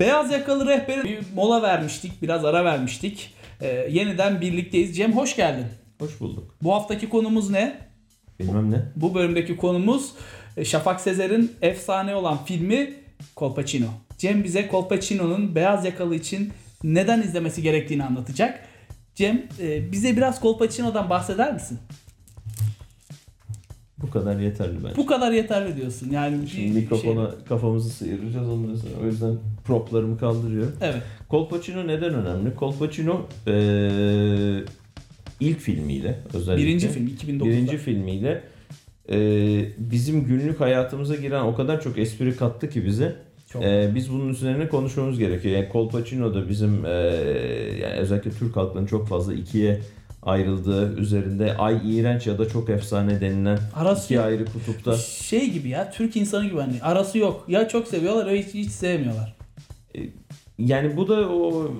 Beyaz Yakalı Rehber'in bir mola vermiştik, biraz ara vermiştik. Ee, yeniden birlikteyiz. Cem hoş geldin. Hoş bulduk. Bu haftaki konumuz ne? Bilmem ne. Bu bölümdeki konumuz e, Şafak Sezer'in efsane olan filmi Kolpaçino. Cem bize Kolpaçino'nun Beyaz Yakalı için neden izlemesi gerektiğini anlatacak. Cem e, bize biraz Kolpaçino'dan bahseder misin? Bu kadar yeterli bence. Bu kadar yeterli diyorsun. Yani Şimdi mikrofona şey- kafamızı sıyıracağız ondan sonra. O yüzden proplarımı kaldırıyorum. Evet. Kolpaçino neden önemli? Kolpaçino eee ilk filmiyle özellikle. Birinci film 2009'da. Birinci filmiyle eee, bizim günlük hayatımıza giren o kadar çok espri kattı ki bize. Çok. Eee, biz bunun üzerine konuşmamız gerekiyor. Yani Kolpaçino da bizim eee, yani özellikle Türk halkının çok fazla ikiye ayrıldığı üzerinde ay iğrenç ya da çok efsane denilen Arası iki ayrı kutupta Şey gibi ya Türk insanı gibi hani arası yok. Ya çok seviyorlar ya hiç, hiç sevmiyorlar. Yani bu da o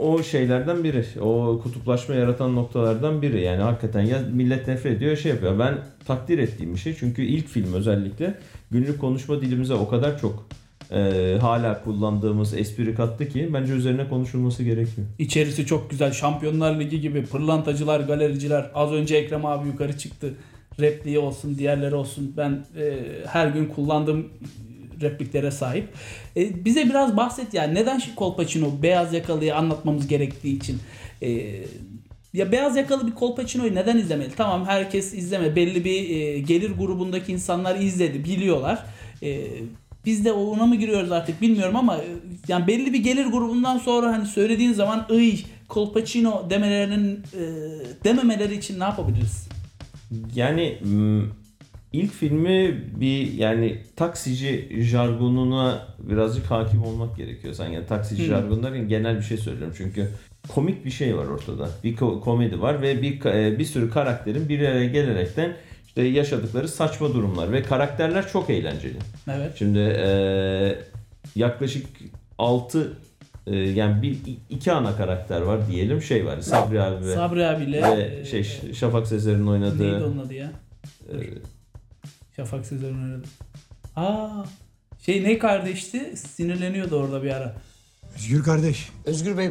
o şeylerden biri. O kutuplaşma yaratan noktalardan biri. Yani hakikaten ya millet nefret ediyor şey yapıyor. Ben takdir ettiğim bir şey. Çünkü ilk film özellikle günlük konuşma dilimize o kadar çok e, hala kullandığımız espri kattı ki bence üzerine konuşulması gerekiyor. İçerisi çok güzel. Şampiyonlar Ligi gibi pırlantacılar, galericiler. Az önce Ekrem abi yukarı çıktı. Repliği olsun, diğerleri olsun. Ben e, her gün kullandığım repliklere sahip. E, bize biraz bahset yani neden şu Kolpaçino beyaz yakalıyı anlatmamız gerektiği için. E, ya beyaz yakalı bir Kolpaçino'yu neden izlemeli? Tamam herkes izleme. Belli bir e, gelir grubundaki insanlar izledi, biliyorlar. E, biz de ona mı giriyoruz artık bilmiyorum ama e, yani belli bir gelir grubundan sonra hani söylediğin zaman ıy Kolpaçino demelerinin e, dememeleri için ne yapabiliriz? Yani ilk filmi bir yani taksici jargonuna birazcık hakim olmak gerekiyor. Sen yani taksici Hı. jargonu derken genel bir şey söylüyorum çünkü komik bir şey var ortada. Bir ko- komedi var ve bir e, bir sürü karakterin bir araya gelerekten işte yaşadıkları saçma durumlar ve karakterler çok eğlenceli. Evet. Şimdi e, yaklaşık 6 yani bir iki ana karakter var diyelim şey var Sabri abi ve, Sabri abiyle ve e, şey Şafak Sezer'in neydi oynadığı onun adı ya? e, Şafak Sezer'in oynadı. Aa şey ne kardeşti? Sinirleniyordu orada bir ara. Özgür kardeş. Özgür Bey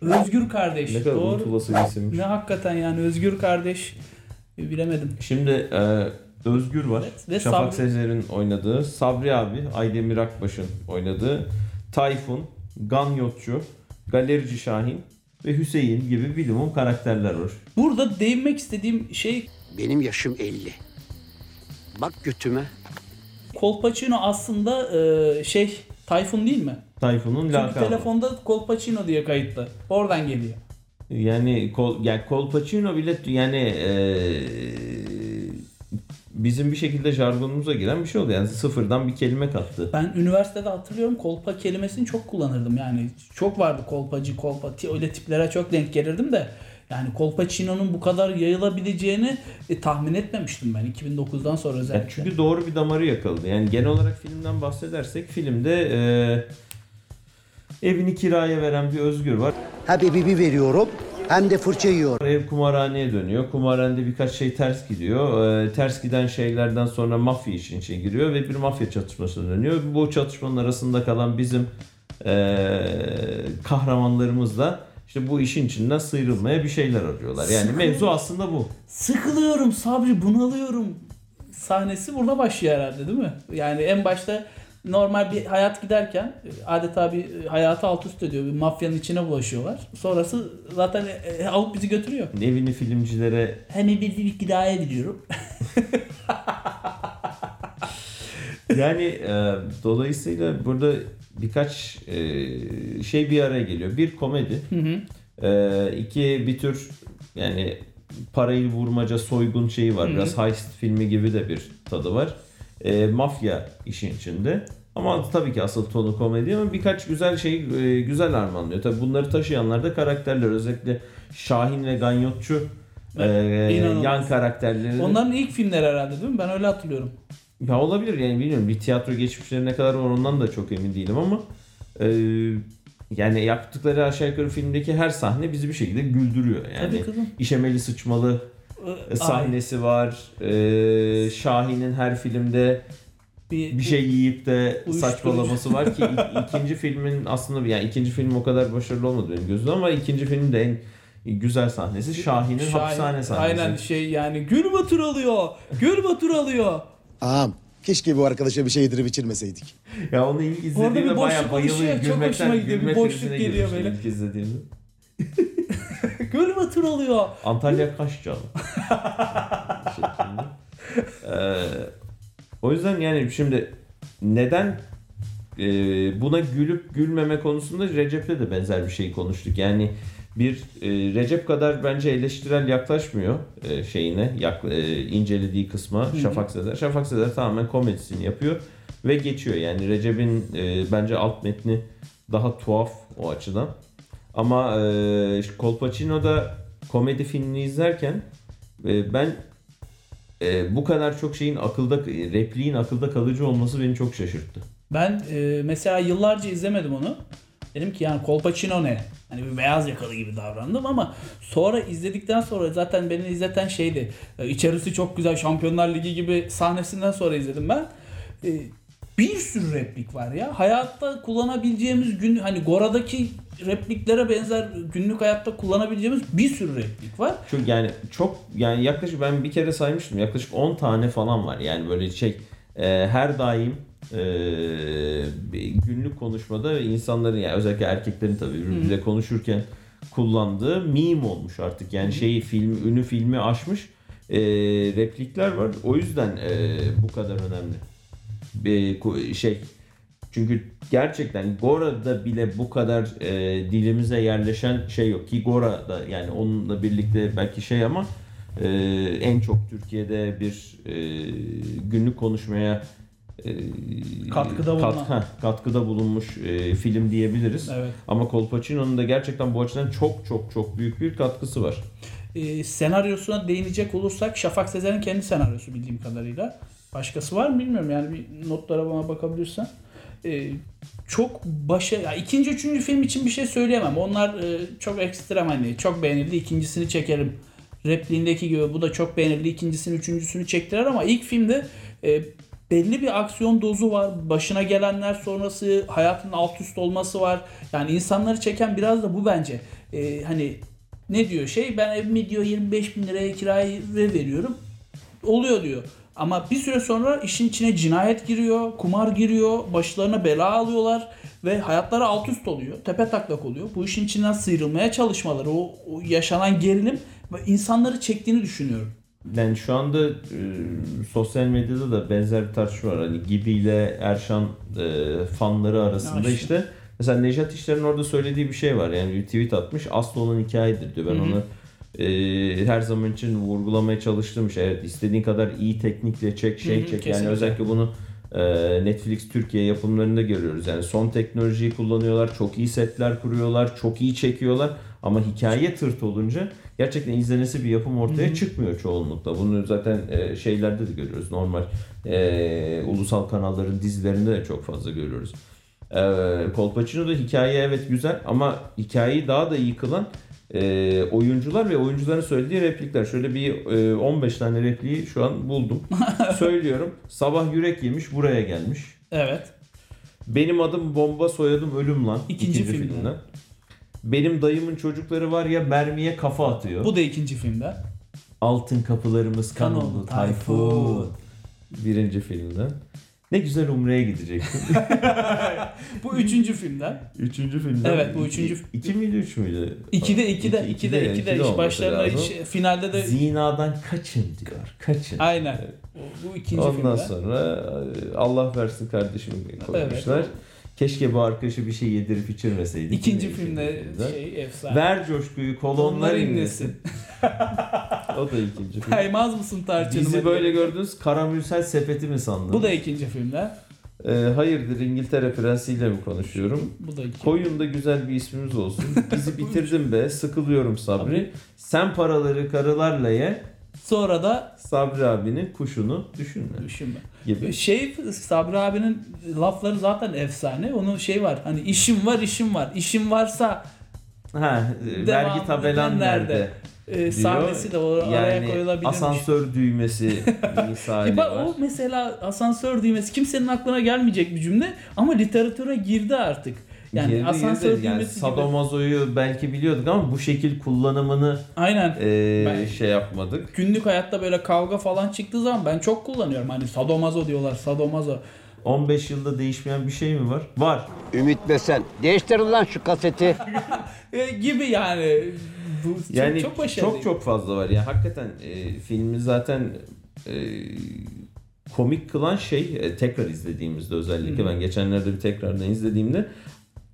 Özgür kardeş. Ne kadar Doğru. unutulası bir isimmiş. Ne hakikaten yani Özgür kardeş e, bilemedim. Şimdi e, Özgür var. Evet, ve Şafak Sabri- Sezer'in oynadığı, Sabri abi, Aydemir Akbaş'ın oynadığı, Tayfun, Ganyotçu, Galerici Şahin ve Hüseyin gibi bilimum karakterler var. Burada değinmek istediğim şey benim yaşım 50. Bak götüme. Kolpaçino aslında e, şey Tayfun değil mi? Tayfun'un Çünkü lakabı. telefonda Kolpaçino diye kayıtlı. Oradan geliyor. Yani Kol, yani Kolpaçino bile yani e, bizim bir şekilde jargonumuza giren bir şey oldu. Yani sıfırdan bir kelime kattı. Ben üniversitede hatırlıyorum kolpa kelimesini çok kullanırdım. Yani çok vardı kolpacı, kolpa. Öyle tiplere çok denk gelirdim de. Yani Kolpaçino'nun bu kadar yayılabileceğini e, tahmin etmemiştim ben 2009'dan sonra Yani özellikle. çünkü doğru bir damarı yakaladı. Yani genel olarak filmden bahsedersek filmde e, evini kiraya veren bir Özgür var. Ha bebeği veriyorum hem de fırça yiyorum. Ev kumarhaneye dönüyor. Kumarhanede birkaç şey ters gidiyor. E, ters giden şeylerden sonra mafya işin içine giriyor ve bir mafya çatışmasına dönüyor. Bu çatışmanın arasında kalan bizim e, kahramanlarımız da işte bu işin içinden sıyrılmaya bir şeyler arıyorlar. Yani mevzu aslında bu. Sıkılıyorum Sabri bunalıyorum sahnesi burada başlıyor herhalde değil mi? Yani en başta normal bir hayat giderken e, adeta bir e, hayatı alt üst ediyor. Bir mafyanın içine bulaşıyorlar. Sonrası zaten e, e, alıp bizi götürüyor. Evini filmcilere Hem bir bir kiraya biliyorum. Yani e, dolayısıyla burada birkaç e, şey bir araya geliyor. Bir komedi, Hı hı. e, iki bir tür yani parayı vurmaca soygun şeyi var. Hı hı. Biraz heist filmi gibi de bir tadı var. E, mafya işin içinde. Ama tabii ki asıl tonu komedi ama birkaç güzel şey e, güzel harmanlıyor. Tabii bunları taşıyanlar da karakterler. Özellikle Şahin ve Ganyotçu e, İnanılmaz. yan karakterleri. Onların ilk filmleri herhalde değil mi? Ben öyle hatırlıyorum. Ya olabilir yani bilmiyorum bir tiyatro geçmişleri ne kadar var ondan da çok emin değilim ama e, yani yaptıkları aşağı yukarı filmdeki her sahne bizi bir şekilde güldürüyor. Yani Tabii kızım. işemeli sıçmalı sahnesi var. E, Şahin'in her filmde bir, bir şey yiyip de Uyuşturucu. saçmalaması var ki ik- ikinci filmin aslında yani ikinci film o kadar başarılı olmadı benim gözümde ama ikinci filmin de en güzel sahnesi Şahin'in Şahin- hapishane sahnesi. Aynen şey yani Gül Batur alıyor. Gül Batur alıyor. Ağam keşke bu arkadaşa bir şey yedirip içirmeseydik. Ya onu ilk Orada izlediğimde bir bayağı boşluk oluşuyor, bayılıyorum. çok hoşuma Gülmekten, gidiyor. Bir boşluk geliyor böyle. ilk izlediğimde. Batur alıyor. Antalya Kaşcalı. şeklinde. Ee, o yüzden yani şimdi neden e, buna gülüp gülmeme konusunda Recep'le de benzer bir şey konuştuk. Yani bir e, Recep kadar bence eleştirel yaklaşmıyor e, şeyine, yak, e, incelediği kısma Şafak Sezer. Şafak Sezer tamamen komedisini yapıyor ve geçiyor. Yani Recep'in e, bence alt metni daha tuhaf o açıdan. Ama e, Colpacino'da komedi filmini izlerken e, ben e, bu kadar çok şeyin akılda repliğin akılda kalıcı olması beni çok şaşırttı. Ben e, mesela yıllarca izlemedim onu. Dedim ki yani Kolpaçino ne? Hani bir beyaz yakalı gibi davrandım ama sonra izledikten sonra zaten beni izleten şeydi. E, içerisi çok güzel Şampiyonlar Ligi gibi sahnesinden sonra izledim ben. E, bir sürü replik var ya. Hayatta kullanabileceğimiz gün hani Gora'daki repliklere benzer günlük hayatta kullanabileceğimiz bir sürü replik var. Çok yani çok yani yaklaşık ben bir kere saymıştım yaklaşık 10 tane falan var. Yani böyle şey e, her daim e, günlük konuşmada insanların yani özellikle erkeklerin tabii birbiriyle konuşurken kullandığı meme olmuş artık. Yani şeyi film ünü filmi aşmış e, replikler var. O yüzden e, bu kadar önemli. Ku- şey çünkü gerçekten Gora'da bile bu kadar e, dilimize yerleşen şey yok ki Gora'da yani onunla birlikte belki şey ama e, en çok Türkiye'de bir e, günlük konuşmaya e, Katkıda kat- heh, katkıda bulunmuş e, film diyebiliriz. Evet. Ama Colpacino'nun da gerçekten bu açıdan çok çok çok büyük bir katkısı var. E, senaryosuna değinecek olursak Şafak Sezer'in kendi senaryosu bildiğim kadarıyla. Başkası var mı bilmiyorum yani bir notlara bana bakabilirsen. E, çok başa ya ikinci üçüncü film için bir şey söyleyemem. Onlar e, çok ekstrem hani çok beğenildi ikincisini çekerim. Repliğindeki gibi bu da çok beğenildi ikincisini üçüncüsünü çektiler ama ilk filmde e, belli bir aksiyon dozu var. Başına gelenler sonrası hayatın alt üst olması var. Yani insanları çeken biraz da bu bence. E, hani ne diyor şey ben evimi diyor 25 bin liraya kiraya veriyorum. Oluyor diyor. Ama bir süre sonra işin içine cinayet giriyor, kumar giriyor, başlarına bela alıyorlar ve hayatları alt üst oluyor. Tepe taklak oluyor. Bu işin içinden sıyrılmaya çalışmaları, o, o yaşanan gerilim ve insanları çektiğini düşünüyorum. Yani şu anda e, sosyal medyada da benzer bir tartışma var. Hani Gibi ile Erşan e, fanları arasında Ya işte. Mesela Nejat İşler'in orada söylediği bir şey var. Yani bir tweet atmış. Aslı olan hikayedir diyor. Ben onu e, her zaman için vurgulamaya çalıştığım şey. Evet istediğin kadar iyi teknikle çek şey Hı hı, çek. Yani kesinlikle. özellikle bunu e, Netflix Türkiye yapımlarında görüyoruz. Yani son teknolojiyi kullanıyorlar. Çok iyi setler kuruyorlar. Çok iyi çekiyorlar. Ama hikaye tırt olunca gerçekten izlenesi bir yapım ortaya çıkmıyor çoğunlukla. Bunu zaten e, şeylerde de görüyoruz. Normal e, ulusal kanalların dizilerinde de çok fazla görüyoruz. E, Colpacino'da hikaye evet güzel ama hikayeyi daha da iyi kılan e, oyuncular ve oyuncuların söylediği replikler. Şöyle bir e, 15 tane repliği şu an buldum. Söylüyorum. Sabah yürek yemiş buraya gelmiş. Evet. Benim adım bomba soyadım ölüm lan. İkinci filmden. Benim dayımın çocukları var ya mermiye kafa atıyor. Bu da ikinci filmde. Altın kapılarımız kan oldu. Tayfun. Birinci filmden. Ne güzel Umre'ye gidecektim. Bu üçüncü filmden. üçüncü filmden. Evet, bu üçüncü- İki, iki miydi üç müydü? İkide, ikide, İki- ikide, ikide. ikide olması Başlarına hiç, finalde de Zinadan kaçın diyor. Kaçın. aynen. Bu ikinci Ondan filmde. sonra e, Allah versin kardeşim koymuşlar. Evet. Keşke bu arkadaşı bir şey yedirip içirmeseydik. İkinci Yine filmde şey efsane. Ver coşkuyu kolonlar Onlar inlesin. o da ikinci film. Kaymaz mısın tarçınıma? Bizi böyle gördünüz karamürsel sepeti mi sandınız? Bu da ikinci filmde. Ee, hayırdır İngiltere prensiyle mi konuşuyorum? Bu da iki. Koyun da güzel bir ismimiz olsun. Bizi bitirdin be sıkılıyorum Sabri. Sen paraları karılarla ye. Sonra da Sabri abinin kuşunu düşünme düşünme. gibi. Şey Sabri abinin lafları zaten efsane. Onun şey var. Hani işim var, işim var. İşim varsa Ha, e, vergi tabelan nerede? nerede? e, sahnesi de o araya yani koyulabilirmiş. asansör düğmesi misali E bak var. o mesela asansör düğmesi kimsenin aklına gelmeyecek bir cümle ama literatüre girdi artık. Yani Girdi, asansör girdi. yani düğmesi gibi. sadomazoyu belki biliyorduk ama bu şekil kullanımını Aynen. e, Ben- şey yapmadık. Günlük hayatta böyle kavga falan çıktığı zaman ben çok kullanıyorum. Hani sadomazo diyorlar sadomazo. 15 yılda değişmeyen bir şey mi var? Var. Ümit Besen. Değiştirin lan şu kaseti. E, gibi yani. Bu çok, Yani çok çok başarılı. çok, fazla var. Ya hakikaten e, filmi zaten e, komik kılan şey e, tekrar izlediğimizde özellikle ben geçenlerde bir tekrardan izlediğimde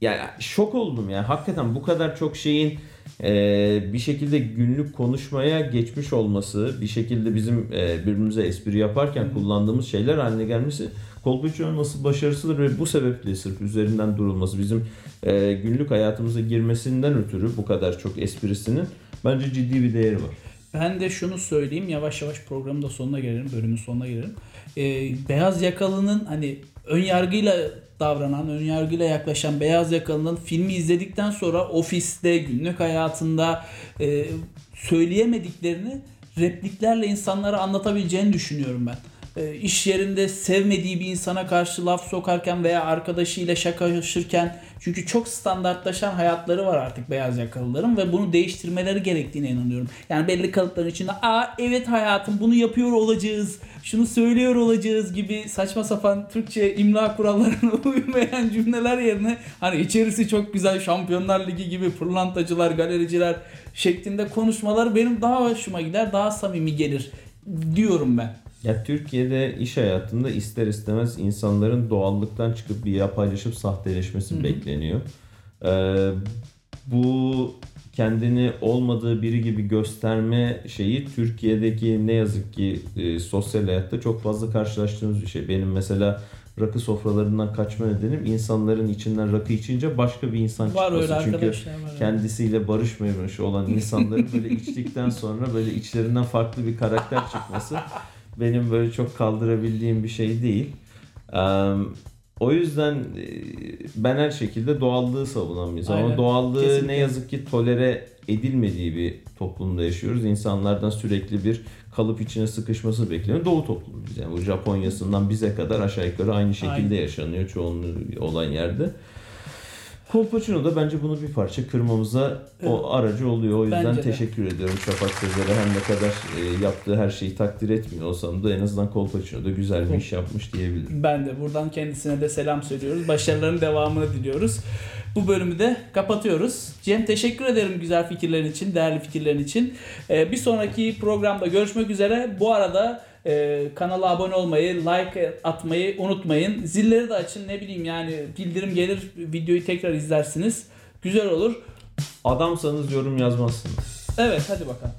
yani şok oldum ya. Hakikaten bu kadar çok şeyin e, bir şekilde günlük konuşmaya geçmiş olması, bir şekilde bizim e, birbirimize espri yaparken kullandığımız şeyler haline gelmesi Kolpaçino'nun nasıl başarısıdır ve bu sebeple sırf üzerinden durulması bizim e, günlük hayatımıza girmesinden ötürü bu kadar çok esprisinin bence ciddi bir değeri var. Ben de şunu söyleyeyim yavaş yavaş programın da sonuna gelelim, bölümün sonuna gelelim. Ee, beyaz yakalının hani ön yargıyla davranan, ön yargıyla yaklaşan beyaz yakalının filmi izledikten sonra ofiste, günlük hayatında e, söyleyemediklerini repliklerle insanlara anlatabileceğini düşünüyorum ben. E, iş yerinde sevmediği bir insana karşı laf sokarken veya arkadaşıyla şakalaşırken çünkü çok standartlaşan hayatları var artık beyaz yakalıların ve bunu değiştirmeleri gerektiğine inanıyorum. Yani belli kalıpların içinde aa evet hayatım bunu yapıyor olacağız, şunu söylüyor olacağız gibi saçma sapan Türkçe imla kurallarına uymayan cümleler yerine hani içerisi çok güzel Şampiyonlar Ligi gibi pırlantacılar, galericiler şeklinde konuşmalar benim daha hoşuma gider, daha samimi gelir diyorum ben. Ya Türkiye'de iş hayatında ister istemez insanların doğallıktan çıkıp bir yapaylaşıp sahteleşmesi bekleniyor. Ee, bu kendini olmadığı biri gibi gösterme şeyi Türkiye'deki ne yazık ki e, sosyal hayatta çok fazla karşılaştığımız bir şey. Benim mesela rakı sofralarından kaçma nedenim insanların içinden rakı içince başka bir insan Var çıkması. öyle Çünkü var. kendisiyle barışmamış olan insanların böyle içtikten sonra böyle içlerinden farklı bir karakter çıkması benim böyle çok kaldırabildiğim bir şey değil. O yüzden e, ben her şekilde doğallığı insan. Aynen. Ama doğallığı Kesinlikle. ne yazık ki tolere edilmediği bir toplumda yaşıyoruz. İnsanlardan sürekli bir kalıp içine sıkışması bekleniyor. Doğu toplumuyuz. Yani bu Japonya'sından bize kadar aşağı yukarı aynı şekilde Aynen. yaşanıyor çoğunluğu olan yerde. Kolpaçino da bence bunu bir parça kırmamıza o aracı oluyor. O yüzden Bence de. teşekkür ediyorum Şafak Sezer'e. Her ne kadar e, yaptığı her şeyi takdir etmiyor olsam da en azından Kolpaçino da güzel bir iş yapmış diyebilirim. Ben de buradan kendisine de selam söylüyoruz. Başarıların devamını diliyoruz. Bu bölümü de kapatıyoruz. Cem teşekkür ederim güzel fikirlerin için, değerli fikirlerin için. Ee, bir sonraki programda görüşmek üzere. Bu arada e, kanala abone olmayı, like atmayı unutmayın. Zilleri de açın ne bileyim yani bildirim gelir videoyu tekrar izlersiniz. Güzel olur. Adamsanız yorum yazmazsınız. Evet hadi bakalım.